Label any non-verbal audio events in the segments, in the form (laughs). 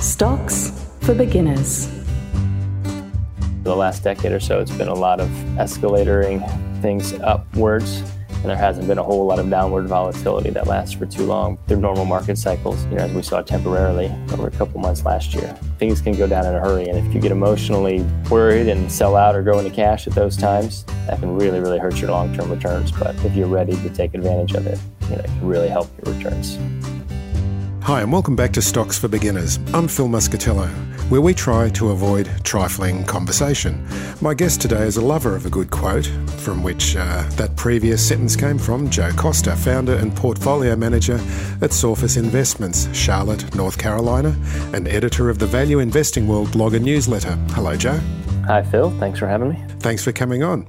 Stocks for beginners. The last decade or so, it's been a lot of escalating things upwards and there hasn't been a whole lot of downward volatility that lasts for too long. They're normal market cycles, you know, as we saw temporarily over a couple months last year. Things can go down in a hurry, and if you get emotionally worried and sell out or go into cash at those times, that can really, really hurt your long-term returns. But if you're ready to take advantage of it, you know, it can really help your returns. Hi, and welcome back to Stocks for Beginners. I'm Phil Muscatello, where we try to avoid trifling conversation. My guest today is a lover of a good quote, from which uh, that previous sentence came from Joe Koster, founder and portfolio manager at Sorfis Investments, Charlotte, North Carolina, and editor of the Value Investing World blog and newsletter. Hello, Joe. Hi, Phil. Thanks for having me. Thanks for coming on.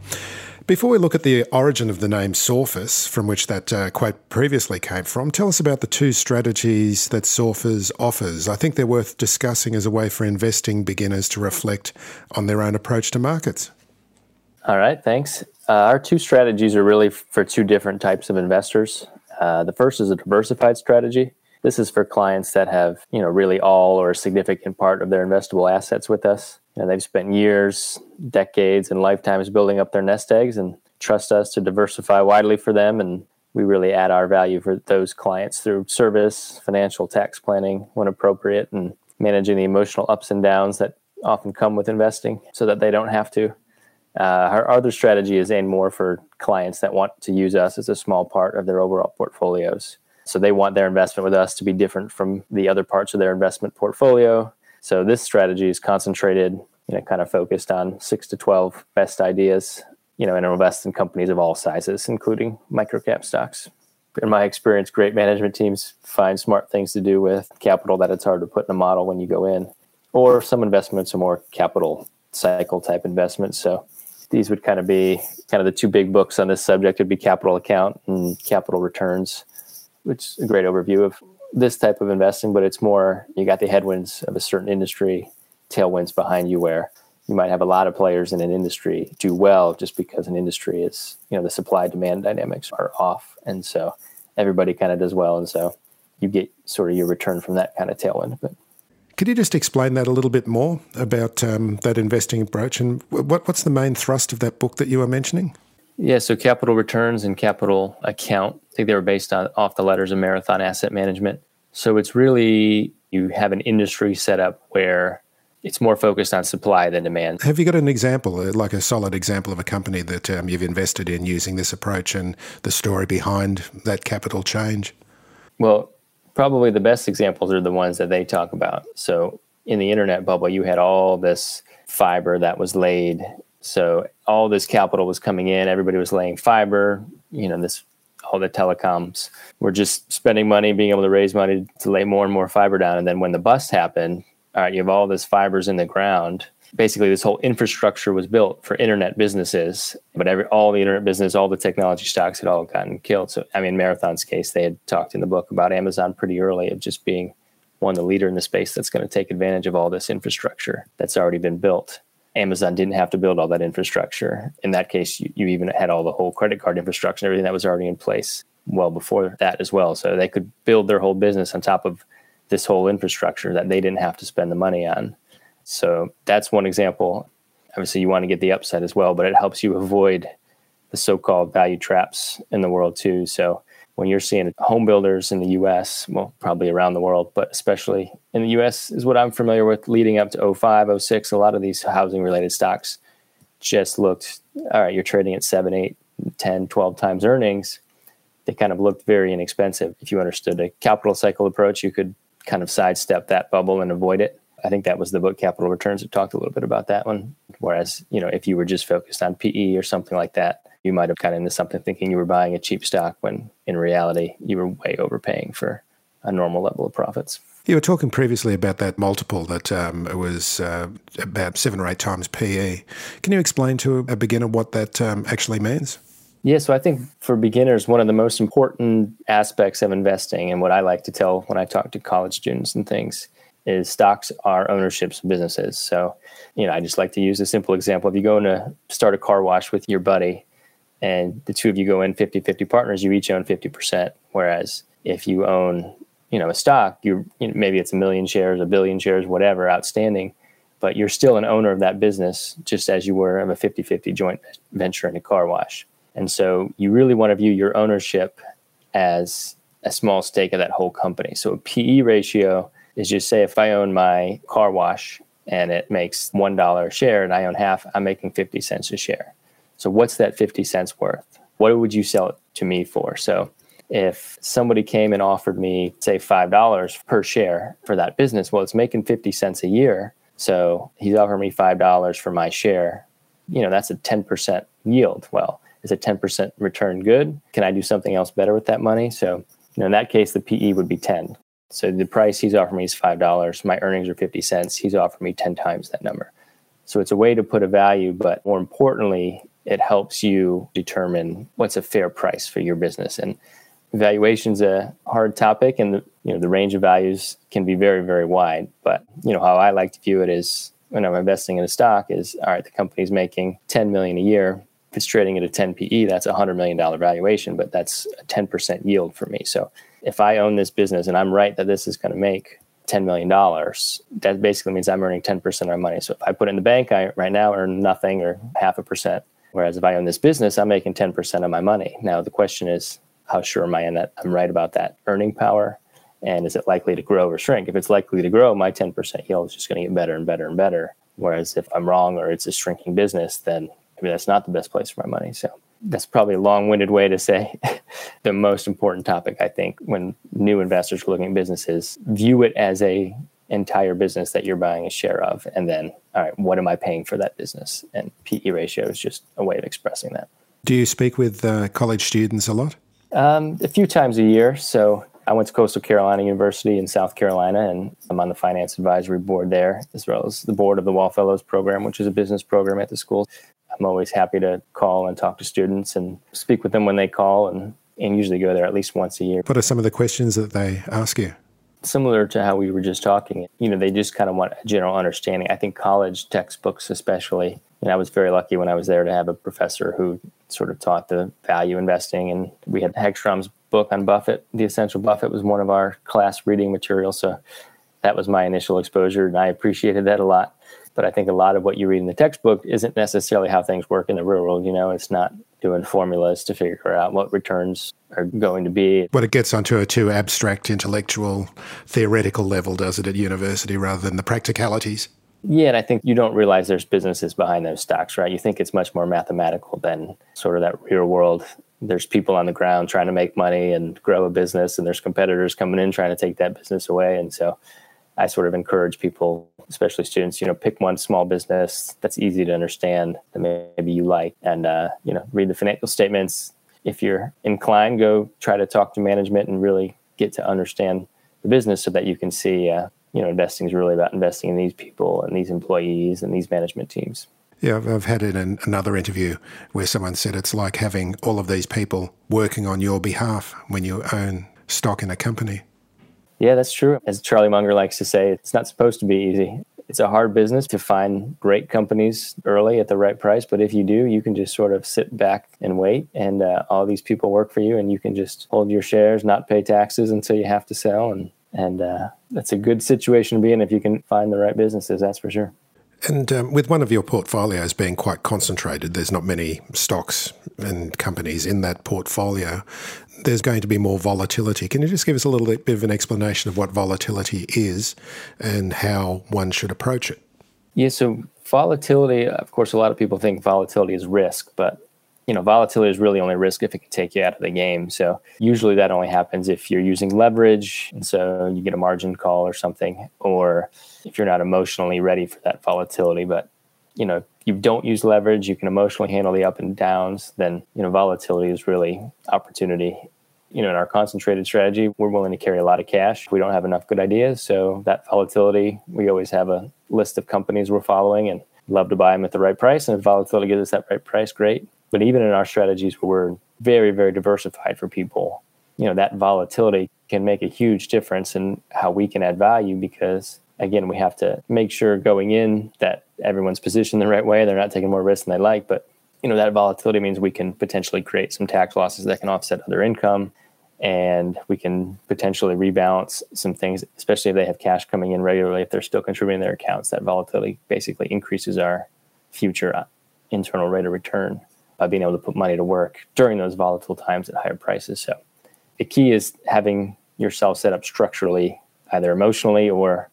Before we look at the origin of the name Sorfis, from which that uh, quote previously came from, tell us about the two strategies that Sorfis offers. I think they're worth discussing as a way for investing beginners to reflect on their own approach to markets. All right, thanks. Uh, our two strategies are really for two different types of investors. Uh, the first is a diversified strategy. This is for clients that have, you know, really all or a significant part of their investable assets with us. Know, they've spent years, decades, and lifetimes building up their nest eggs and trust us to diversify widely for them. And we really add our value for those clients through service, financial tax planning when appropriate, and managing the emotional ups and downs that often come with investing so that they don't have to. Uh, our other strategy is aimed more for clients that want to use us as a small part of their overall portfolios. So they want their investment with us to be different from the other parts of their investment portfolio. So this strategy is concentrated, you know, kind of focused on six to 12 best ideas, you know, and invest in companies of all sizes, including microcap stocks. In my experience, great management teams find smart things to do with capital that it's hard to put in a model when you go in. Or some investments are more capital cycle type investments. So these would kind of be kind of the two big books on this subject would be capital account and capital returns, which is a great overview of this type of investing, but it's more you got the headwinds of a certain industry, tailwinds behind you where you might have a lot of players in an industry do well just because an industry is, you know, the supply demand dynamics are off. And so everybody kind of does well. And so you get sort of your return from that kind of tailwind. But could you just explain that a little bit more about um, that investing approach and what, what's the main thrust of that book that you were mentioning? Yeah, so capital returns and capital account. I think they were based on off the letters of Marathon Asset Management. So it's really you have an industry set up where it's more focused on supply than demand. Have you got an example, uh, like a solid example of a company that um, you've invested in using this approach and the story behind that capital change? Well, probably the best examples are the ones that they talk about. So in the internet bubble, you had all this fiber that was laid. So all this capital was coming in. Everybody was laying fiber. You know, this all the telecoms were just spending money, being able to raise money to lay more and more fiber down. And then when the bust happened, all right, you have all this fibers in the ground. Basically, this whole infrastructure was built for internet businesses, but every all the internet business, all the technology stocks had all gotten killed. So, I mean, Marathon's case, they had talked in the book about Amazon pretty early of just being one the leader in the space that's going to take advantage of all this infrastructure that's already been built. Amazon didn't have to build all that infrastructure. In that case, you, you even had all the whole credit card infrastructure and everything that was already in place well before that as well. So they could build their whole business on top of this whole infrastructure that they didn't have to spend the money on. So that's one example. Obviously, you want to get the upside as well, but it helps you avoid the so-called value traps in the world too. So when you're seeing home builders in the US, well, probably around the world, but especially in the US is what I'm familiar with leading up to 05, 06, a lot of these housing related stocks just looked, all right, you're trading at 7, 8, 10, 12 times earnings. They kind of looked very inexpensive. If you understood a capital cycle approach, you could kind of sidestep that bubble and avoid it. I think that was the book Capital Returns that talked a little bit about that one. Whereas, you know, if you were just focused on PE or something like that, you might have gotten into something thinking you were buying a cheap stock when in reality you were way overpaying for a normal level of profits. You were talking previously about that multiple that um, it was uh, about seven or eight times PE. Can you explain to a beginner what that um, actually means? Yeah, so I think for beginners, one of the most important aspects of investing, and what I like to tell when I talk to college students and things, is stocks are ownerships of businesses. So, you know, I just like to use a simple example. If you go in to start a car wash with your buddy and the two of you go in 50 50 partners, you each own 50%. Whereas if you own, you know, a stock, you, know, maybe it's a million shares, a billion shares, whatever outstanding, but you're still an owner of that business just as you were of a 50 50 joint venture in a car wash. And so you really want to view your ownership as a small stake of that whole company. So a PE ratio is just say if I own my car wash and it makes $1 a share and I own half, I'm making 50 cents a share. So what's that 50 cents worth? What would you sell it to me for? So if somebody came and offered me say $5 per share for that business, well it's making 50 cents a year. So he's offering me $5 for my share. You know, that's a 10% yield. Well, is a 10% return good? Can I do something else better with that money? So, you know, in that case, the PE would be 10. So the price he's offering me is $5. My earnings are 50 cents. He's offering me 10 times that number. So it's a way to put a value, but more importantly, it helps you determine what's a fair price for your business. And valuation's a hard topic and the, you know the range of values can be very very wide, but you know how I like to view it is when I'm investing in a stock is all right, the company's making 10 million a year if it's trading at a 10 PE, that's a $100 million valuation, but that's a 10% yield for me. So if I own this business and I'm right that this is going to make $10 million, that basically means I'm earning 10% of my money. So if I put it in the bank, I right now earn nothing or half a percent. Whereas if I own this business, I'm making 10% of my money. Now, the question is, how sure am I in that I'm right about that earning power? And is it likely to grow or shrink? If it's likely to grow, my 10% yield is just going to get better and better and better. Whereas if I'm wrong or it's a shrinking business, then maybe that's not the best place for my money. So that's probably a long-winded way to say (laughs) the most important topic I think when new investors are looking at businesses view it as a entire business that you're buying a share of and then all right what am I paying for that business and PE ratio is just a way of expressing that. Do you speak with uh, college students a lot? Um, a few times a year. So I went to Coastal Carolina University in South Carolina, and I'm on the finance advisory board there, as well as the board of the Wall Fellows program, which is a business program at the school. I'm always happy to call and talk to students and speak with them when they call and, and usually go there at least once a year. What are some of the questions that they ask you? Similar to how we were just talking, you know, they just kind of want a general understanding. I think college textbooks, especially, and I was very lucky when I was there to have a professor who sort of taught the value investing. And we had Hagstrom's book on Buffett, The Essential Buffett, was one of our class reading materials. So that was my initial exposure, and I appreciated that a lot. But I think a lot of what you read in the textbook isn't necessarily how things work in the real world. You know, it's not doing formulas to figure out what returns are going to be. But it gets onto a too abstract, intellectual, theoretical level, does it, at university rather than the practicalities? Yeah, and I think you don't realize there's businesses behind those stocks, right? You think it's much more mathematical than sort of that real world. There's people on the ground trying to make money and grow a business, and there's competitors coming in trying to take that business away. And so I sort of encourage people, especially students, you know, pick one small business that's easy to understand that maybe you like, and uh, you know, read the financial statements. If you're inclined, go try to talk to management and really get to understand the business so that you can see, uh, you know, investing is really about investing in these people and these employees and these management teams. Yeah, I've had it in another interview where someone said it's like having all of these people working on your behalf when you own stock in a company. Yeah, that's true. As Charlie Munger likes to say, it's not supposed to be easy. It's a hard business to find great companies early at the right price, but if you do, you can just sort of sit back and wait, and uh, all these people work for you, and you can just hold your shares, not pay taxes until you have to sell, and and uh, that's a good situation to be in if you can find the right businesses. That's for sure. And um, with one of your portfolios being quite concentrated, there's not many stocks and companies in that portfolio. There's going to be more volatility. Can you just give us a little bit of an explanation of what volatility is and how one should approach it? Yeah, so volatility, of course, a lot of people think volatility is risk, but you know, volatility is really only risk if it can take you out of the game. So usually that only happens if you're using leverage, and so you get a margin call or something, or if you're not emotionally ready for that volatility. But you know, you don't use leverage, you can emotionally handle the up and downs, then you know volatility is really opportunity. You know, in our concentrated strategy, we're willing to carry a lot of cash. We don't have enough good ideas, so that volatility, we always have a list of companies we're following and love to buy them at the right price. And if volatility gives us that right price, great. But even in our strategies where we're very, very diversified for people, you know, that volatility can make a huge difference in how we can add value because again, we have to make sure going in that everyone's positioned the right way. They're not taking more risk than they like. But, you know, that volatility means we can potentially create some tax losses that can offset other income. And we can potentially rebalance some things, especially if they have cash coming in regularly. If they're still contributing their accounts, that volatility basically increases our future uh, internal rate of return by being able to put money to work during those volatile times at higher prices. So the key is having yourself set up structurally, either emotionally or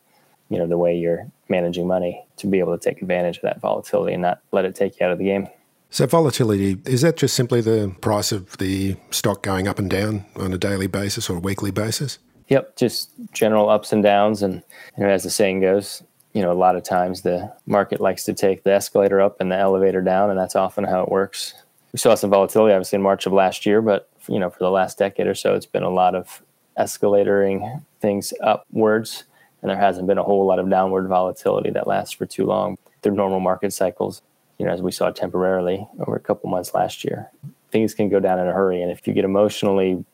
you know the way you're managing money to be able to take advantage of that volatility and not let it take you out of the game. So volatility is that just simply the price of the stock going up and down on a daily basis or a weekly basis? Yep, just general ups and downs, and you know, as the saying goes, you know, a lot of times the market likes to take the escalator up and the elevator down, and that's often how it works. We saw some volatility, obviously, in March of last year, but you know, for the last decade or so, it's been a lot of escalatoring things upwards and there hasn't been a whole lot of downward volatility that lasts for too long. They're normal market cycles, you know, as we saw temporarily over a couple months last year. Things can go down in a hurry, and if you get emotionally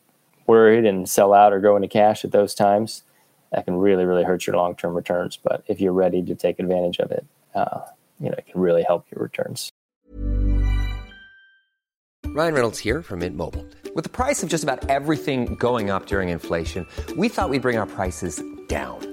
worried and sell out or go into cash at those times, that can really, really hurt your long-term returns. But if you're ready to take advantage of it, uh, you know, it can really help your returns. Ryan Reynolds here from Mint Mobile. With the price of just about everything going up during inflation, we thought we'd bring our prices down.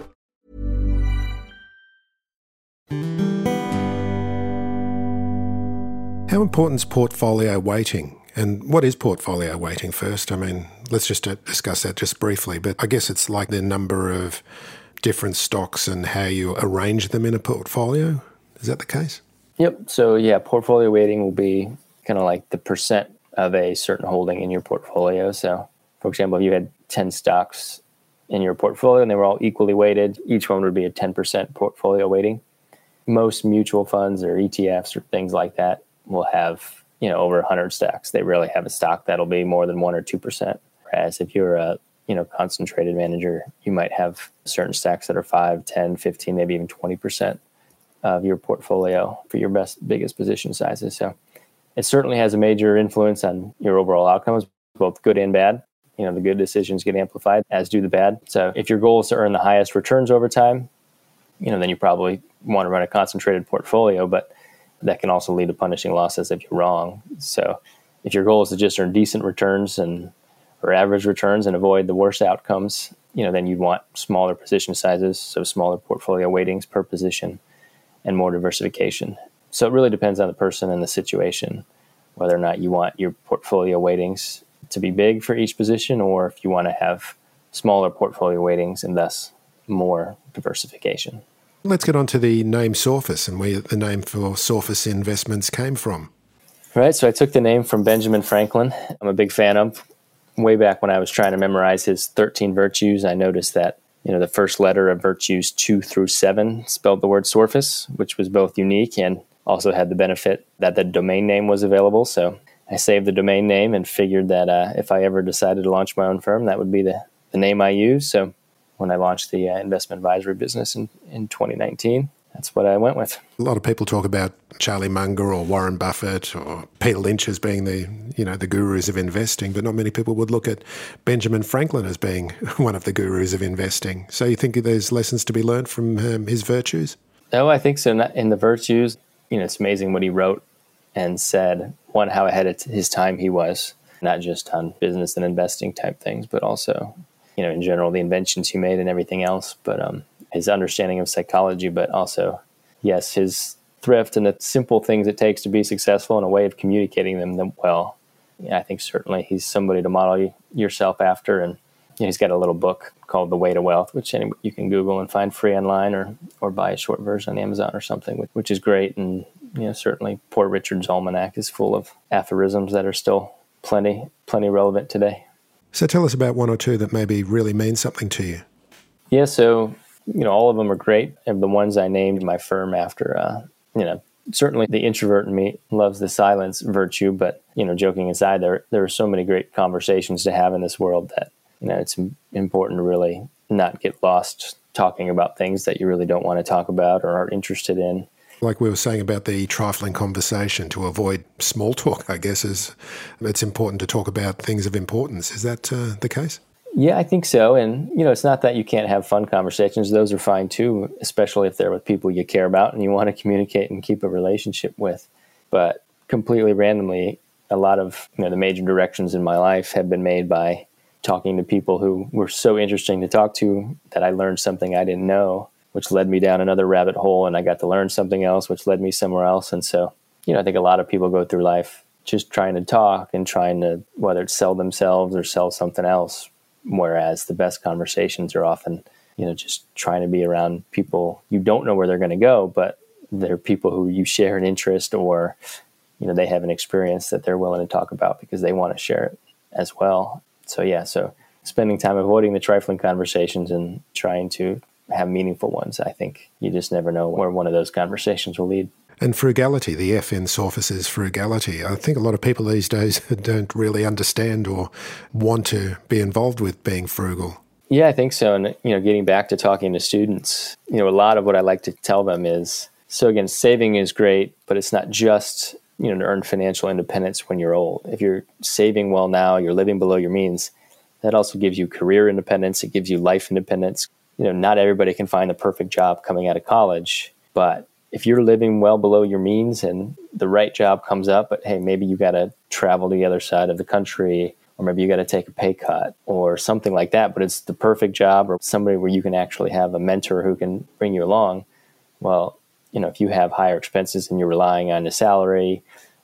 How important is portfolio weighting? And what is portfolio weighting first? I mean, let's just uh, discuss that just briefly. But I guess it's like the number of different stocks and how you arrange them in a portfolio. Is that the case? Yep. So, yeah, portfolio weighting will be kind of like the percent of a certain holding in your portfolio. So, for example, if you had 10 stocks in your portfolio and they were all equally weighted, each one would be a 10% portfolio weighting. Most mutual funds or ETFs or things like that will have you know over 100 stocks they rarely have a stock that'll be more than 1 or 2% whereas if you're a you know concentrated manager you might have certain stocks that are 5 10 15 maybe even 20% of your portfolio for your best biggest position sizes. So it certainly has a major influence on your overall outcomes both good and bad. You know the good decisions get amplified as do the bad. So if your goal is to earn the highest returns over time you know then you probably want to run a concentrated portfolio. But that can also lead to punishing losses if you're wrong. So if your goal is to just earn decent returns and or average returns and avoid the worst outcomes, you know, then you'd want smaller position sizes, so smaller portfolio weightings per position and more diversification. So it really depends on the person and the situation, whether or not you want your portfolio weightings to be big for each position or if you want to have smaller portfolio weightings and thus more diversification. Let's get on to the name Sorfis and where the name for Sorfis Investments came from. Right. So I took the name from Benjamin Franklin. I'm a big fan of. Way back when I was trying to memorize his 13 virtues, I noticed that you know the first letter of virtues two through seven spelled the word Sorfis, which was both unique and also had the benefit that the domain name was available. So I saved the domain name and figured that uh, if I ever decided to launch my own firm, that would be the, the name I use. So when I launched the uh, investment advisory business in, in 2019. That's what I went with. A lot of people talk about Charlie Munger or Warren Buffett or Peter Lynch as being the you know the gurus of investing, but not many people would look at Benjamin Franklin as being (laughs) one of the gurus of investing. So you think there's lessons to be learned from um, his virtues? Oh, I think so. In the virtues, you know, it's amazing what he wrote and said. One, how ahead of his time he was, not just on business and investing type things, but also you know, in general, the inventions he made and everything else, but um, his understanding of psychology, but also, yes, his thrift and the simple things it takes to be successful and a way of communicating them, well. Yeah, I think certainly he's somebody to model yourself after. And you know, he's got a little book called The Way to Wealth, which any, you can Google and find free online or, or buy a short version on Amazon or something, which, which is great. And, you know, certainly Poor Richard's Almanac is full of aphorisms that are still plenty, plenty relevant today. So tell us about one or two that maybe really mean something to you. Yeah, so, you know, all of them are great. And the ones I named my firm after, uh, you know, certainly the introvert in me loves the silence virtue, but, you know, joking aside, there, there are so many great conversations to have in this world that you know, it's important to really not get lost talking about things that you really don't want to talk about or are interested in. Like we were saying about the trifling conversation, to avoid small talk, I guess is it's important to talk about things of importance. Is that uh, the case? Yeah, I think so. And you know, it's not that you can't have fun conversations; those are fine too, especially if they're with people you care about and you want to communicate and keep a relationship with. But completely randomly, a lot of you know the major directions in my life have been made by talking to people who were so interesting to talk to that I learned something I didn't know, which led me down another rabbit hole and I got to learn something else, which led me somewhere else. And so, you know, I think a lot of people go through life just trying to talk and trying to, whether it's sell themselves or sell something else. Whereas the best conversations are often, you know, just trying to be around people you don't know where they're going to go, but they're people who you share an interest or, you know, they have an experience that they're willing to talk about because they want to share it as well so yeah, so spending time avoiding the trifling conversations and trying to have meaningful ones. I think you just never know where one of those conversations will lead. And frugality, the F in Sorfis is frugality. I think a lot of people these days (laughs) don't really understand or want to be involved with being frugal. Yeah, I think so. And, you know, getting back to talking to students, you know, a lot of what I like to tell them is so again, saving is great, but it's not just you know to earn financial independence when you're old. If you're saving well now, you're living below your means. That also gives you career independence. It gives you life independence. You know, not everybody can find the perfect job coming out of college, but if you're living well below your means and the right job comes up, but hey, maybe you got to travel to the other side of the country, or maybe you got to take a pay cut or something like that, but it's the perfect job or somebody where you can actually have a mentor who can bring you along. Well, you know, if you have higher expenses and you're relying on a salary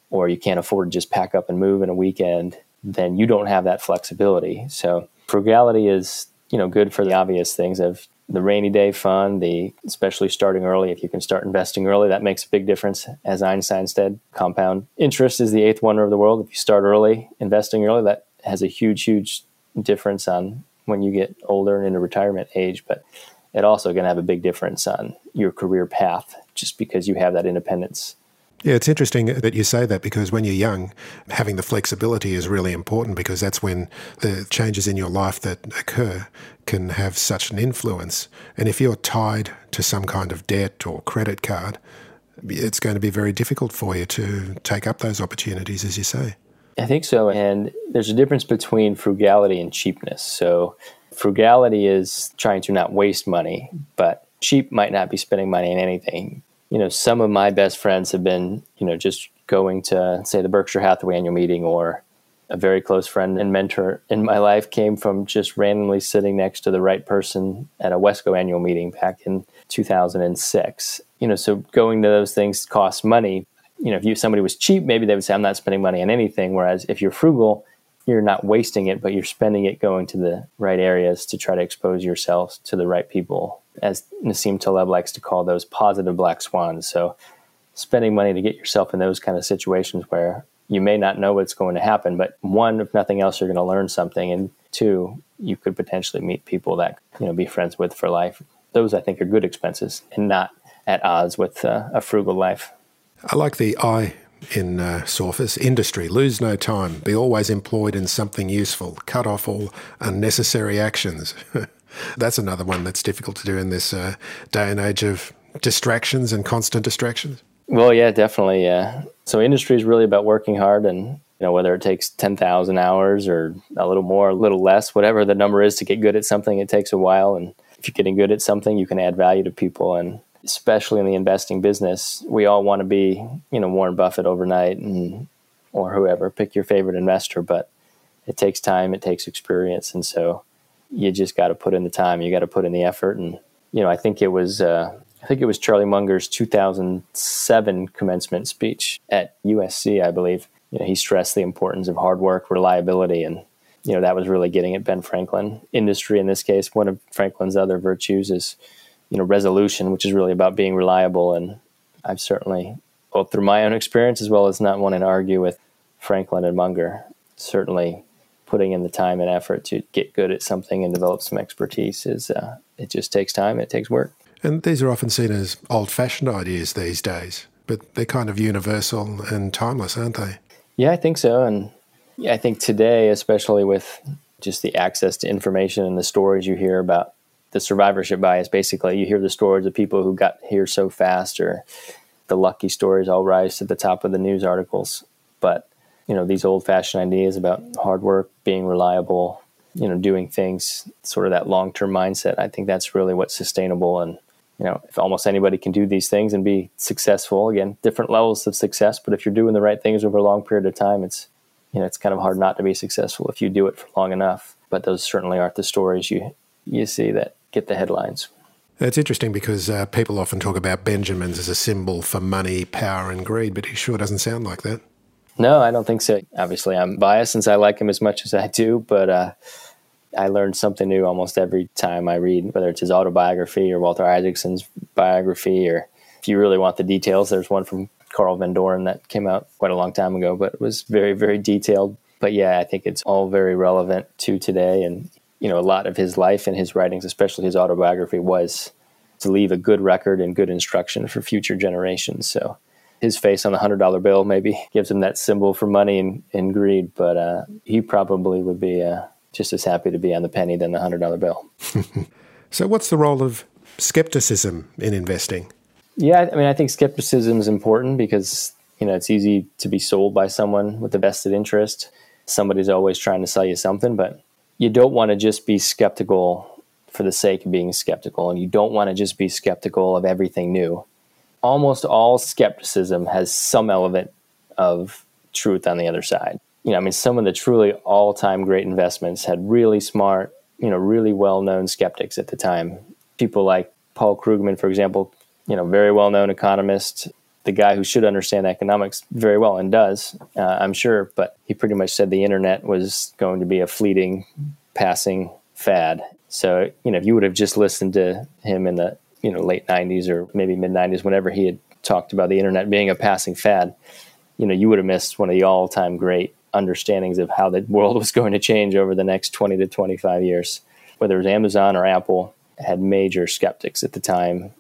or you can't afford to just pack up and move in a weekend, then you don't have that flexibility. So frugality is, you know, good for the obvious things of the rainy day fund, the especially starting early. If you can start investing early, that makes a big difference. As Einstein said, compound interest is the eighth wonder of the world. If you start early, investing early, that has a huge, huge difference on when you get older and into retirement age. But it also going to have a big difference on your career path just because you have that independence. Yeah, it's interesting that you say that because when you're young, having the flexibility is really important because that's when the changes in your life that occur can have such an influence. And if you're tied to some kind of debt or credit card, it's going to be very difficult for you to take up those opportunities, as you say. I think so. And there's a difference between frugality and cheapness. So, frugality is trying to not waste money, but cheap might not be spending money on anything you know, some of my best friends have been, you know, just going to say the Berkshire Hathaway annual meeting or a very close friend and mentor in my life came from just randomly sitting next to the right person at a Wesco annual meeting back in 2006. You know, so going to those things costs money. You know, if you somebody was cheap, maybe they would say I'm not spending money on anything. Whereas if you're frugal, you're not wasting it, but you're spending it going to the right areas to try to expose yourself to the right people as Nassim Taleb likes to call those positive black swans. So, spending money to get yourself in those kind of situations where you may not know what's going to happen, but one, if nothing else, you're going to learn something, and two, you could potentially meet people that you know be friends with for life. Those I think are good expenses and not at odds with uh, a frugal life. I like the I in uh, Sorfis industry. Lose no time. Be always employed in something useful. Cut off all unnecessary actions. (laughs) That's another one that's difficult to do in this uh, day and age of distractions and constant distractions. Well, yeah, definitely. Yeah. So industry is really about working hard and you know whether it takes 10,000 hours or a little more, a little less, whatever the number is to get good at something, it takes a while and if you're getting good at something, you can add value to people and especially in the investing business, we all want to be, you know, Warren Buffett overnight and or whoever, pick your favorite investor, but it takes time, it takes experience and so you just got to put in the time, you got to put in the effort. And, you know, I think it was, uh, I think it was Charlie Munger's 2007 commencement speech at USC, I believe. You know, he stressed the importance of hard work, reliability, and you know, that was really getting at Ben Franklin. Industry, in this case, one of Franklin's other virtues is, you know, resolution, which is really about being reliable. And I've certainly, both through my own experience as well as not wanting to argue with Franklin and Munger, certainly putting in the time and effort to get good at something and develop some expertise is uh, it just takes time it takes work. And these are often seen as old-fashioned ideas these days but they're kind of universal and timeless aren't they? Yeah i think so and yeah, i think today especially with just the access to information and the stories you hear about the survivorship bias basically you hear the stories of people who got here so fast or the lucky stories all rise to the top of the news articles but you know these old fashioned ideas about hard work, being reliable, you know, doing things, sort of that long term mindset. I think that's really what's sustainable. And you know, if almost anybody can do these things and be successful, again, different levels of success. But if you're doing the right things over a long period of time, it's you know, it's kind of hard not to be successful if you do it for long enough. But those certainly aren't the stories you you see that get the headlines. It's interesting because uh, people often talk about Benjamins as a symbol for money, power, and greed, but he sure doesn't sound like that. No, I don't think so. Obviously, I'm biased since I like him as much as I do, but uh, I learn something new almost every time I read, whether it's his autobiography or Walter Isaacson's biography, or if you really want the details, there's one from Carl Van Doren that came out quite a long time ago, but it was very, very detailed. But yeah, I think it's all very relevant to today. And, you know, a lot of his life and his writings, especially his autobiography, was to leave a good record and good instruction for future generations. So his face on the hundred dollar bill maybe (laughs) gives him that symbol for money and, and greed, but uh, he probably would be uh, just as happy to be on the penny than the hundred dollar bill. (laughs) so, what's the role of skepticism in investing? Yeah, I mean, I think skepticism is important because you know it's easy to be sold by someone with a vested interest. Somebody's always trying to sell you something, but you don't want to just be skeptical for the sake of being skeptical, and you don't want to just be skeptical of everything new almost all skepticism has some element of truth on the other side. You know, I mean, some of the truly all time great investments had really smart, you know, really well known skeptics at the time. People like Paul Krugman, for example, you know, very well known economist, the guy who should understand economics very well and does, uh, I'm sure, but he pretty much said the internet was going to be a fleeting, passing fad. So, you know, if you would have just listened to him in the you know late 90s or maybe mid 90s whenever he had talked about the internet being a passing fad you know you would have missed one of the all-time great understandings of how the world was going to change over the next 20 to 25 years. Whether it was amazon or apple had major skeptics at the time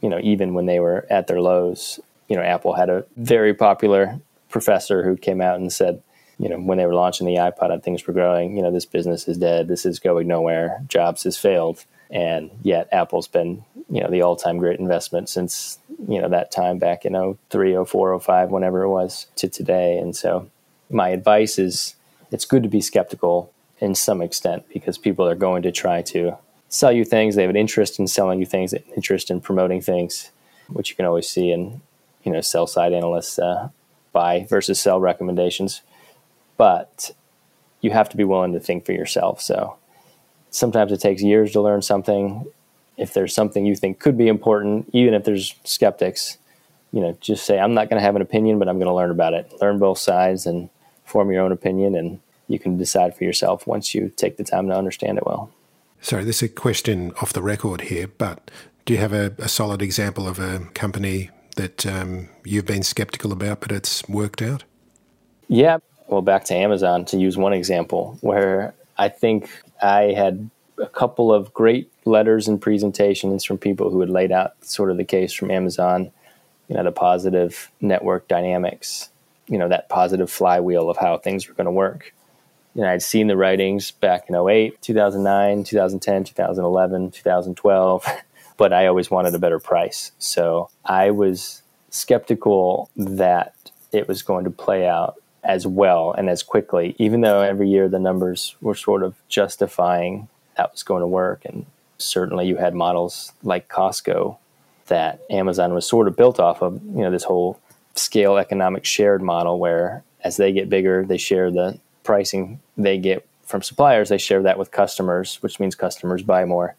you know even when they were at their lows. You know apple had a very popular professor who came out and said you know when they were launching the ipod and things were growing you know this business is dead. This is going nowhere. Jobs has failed. And yet apple's been you know the all-time great investment since you know that time back in 03 04 05 whenever it was to today. And so my advice is it's good to be skeptical in some extent because people are going to try to sell you things. They have an interest in selling you things an interest in promoting things which you can always see in you know sell side analysts uh, buy versus sell recommendations but you have to be willing to think for yourself so sometimes it takes years to learn something if there's something you think could be important, even if there's skeptics, you know, just say, I'm not going to have an opinion, but I'm going to learn about it. Learn both sides and form your own opinion, and you can decide for yourself once you take the time to understand it well. Sorry, this is a question off the record here, but do you have a, a solid example of a company that um, you've been skeptical about, but it's worked out? Yeah. Well, back to Amazon to use one example where I think I had a couple of great letters and presentations from people who had laid out sort of the case from Amazon, you know, the positive network dynamics, you know, that positive flywheel of how things were going to work. You know, I'd seen the writings back in 08, 2009, 2010, 2011, 2012, (laughs) but I always wanted a better price. So I was skeptical that it was going to play out as well and as quickly, even though every year the numbers were sort of justifying that was going to work. And certainly you had models like Costco that Amazon was sort of built off of, you know, this whole scale economic shared model where as they get bigger, they share the pricing they get from suppliers, they share that with customers, which means customers buy more.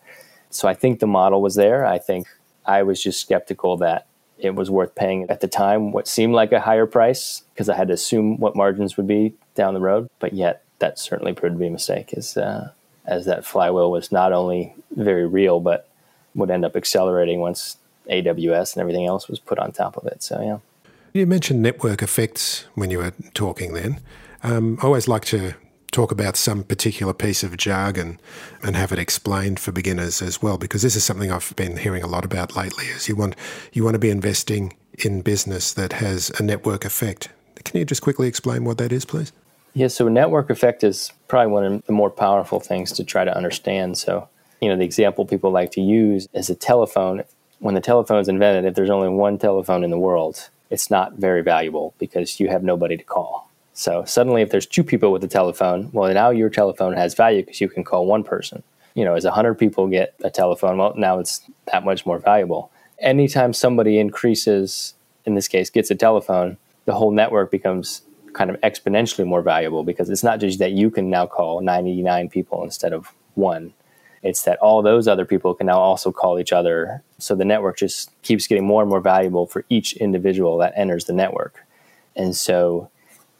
So I think the model was there. I think I was just skeptical that it was worth paying at the time what seemed like a higher price because I had to assume what margins would be down the road. But yet that certainly proved to be a mistake, as uh, as that flywheel was not only very real, but would end up accelerating once AWS and everything else was put on top of it. So yeah. You mentioned network effects when you were talking. Then um, I always like to talk about some particular piece of jargon and have it explained for beginners as well because this is something I've been hearing a lot about lately is you want you want to be investing in business that has a network effect. Can you just quickly explain what that is please? Yeah, so a network effect is probably one of the more powerful things to try to understand. So, you know, the example people like to use is a telephone. When the telephone is invented, if there's only one telephone in the world, it's not very valuable because you have nobody to call. So suddenly, if there's two people with a telephone, well, now your telephone has value because you can call one person. You know, as 100 people get a telephone, well, now it's that much more valuable. Anytime somebody increases, in this case, gets a telephone, the whole network becomes kind of exponentially more valuable because it's not just that you can now call 99 people instead of one. It's that all those other people can now also call each other. So the network just keeps getting more and more valuable for each individual that enters the network. And so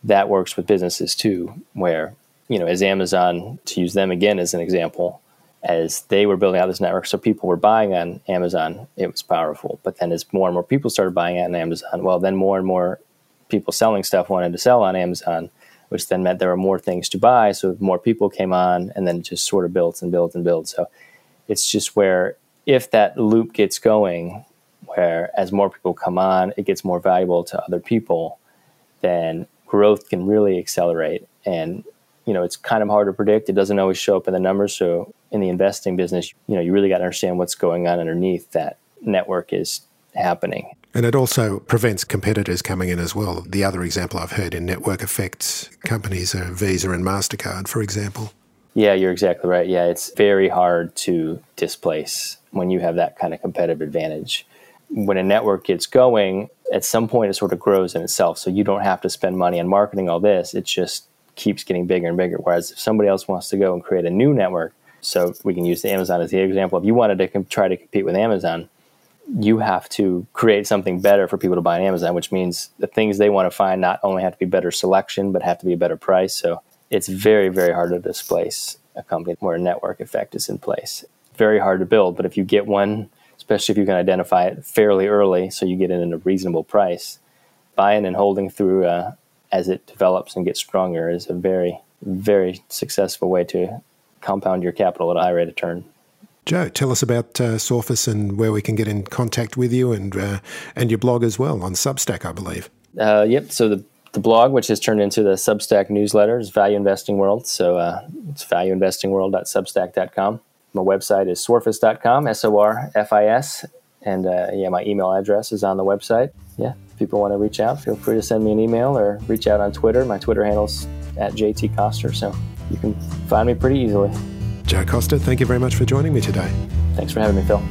that works with businesses too, where, you know, as Amazon, to use them again as an example, as they were building out this network, so people were buying on Amazon, it was powerful. But then as more and more people started buying on Amazon, well, then more and more people selling stuff wanted to sell on Amazon, which then meant there were more things to buy. So more people came on, and then just sort of built and built and built. So it's just where if that loop gets going, where as more people come on, it gets more valuable to other people, then growth can really accelerate. And you know, it's kind of hard to predict. It doesn't always show up in the numbers. So in the investing business, you know, you really got to understand what's going on underneath that network is happening. And it also prevents competitors coming in as well. The other example I've heard in network effects companies are Visa and MasterCard, for example. Yeah, you're exactly right. Yeah, it's very hard to displace when you have that kind of competitive advantage. When a network gets going, at some point it sort of grows in itself. So you don't have to spend money on marketing all this. It just keeps getting bigger and bigger. Whereas if somebody else wants to go and create a new network, so we can use the Amazon as the example. If you wanted to try to compete with Amazon, you have to create something better for people to buy on Amazon, which means the things they want to find not only have to be better selection, but have to be a better price. So it's very, very hard to displace a company where a network effect is in place. Very hard to build, but if you get one especially if you can identify it fairly early so you get it at a reasonable price. Buying and holding through uh, as it develops and gets stronger is a very, very successful way to compound your capital at a high rate of return. Joe, tell us about uh, Sorfis and where we can get in contact with you and uh, and your blog as well on Substack, I believe. Uh, yep. So the the blog, which has turned into the Substack newsletter, is Value Investing World. So uh, it's valueinvestingworld.substack.com. My website is sorfis.com, S O R F I S. And uh, yeah, my email address is on the website. Yeah, if people want to reach out, feel free to send me an email or reach out on Twitter. My Twitter handle's at JT Koster, so you can find me pretty easily. Joe Koster, thank you very much for joining me today. Thanks for having me, Phil.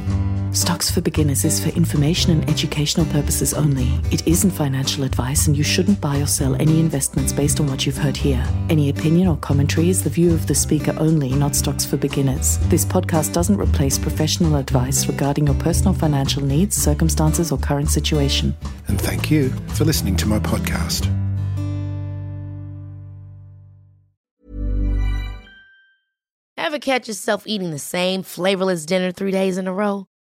Stocks for Beginners is for information and educational purposes only. It isn't financial advice, and you shouldn't buy or sell any investments based on what you've heard here. Any opinion or commentary is the view of the speaker only, not Stocks for Beginners. This podcast doesn't replace professional advice regarding your personal financial needs, circumstances, or current situation. And thank you for listening to my podcast. Ever catch yourself eating the same flavorless dinner three days in a row?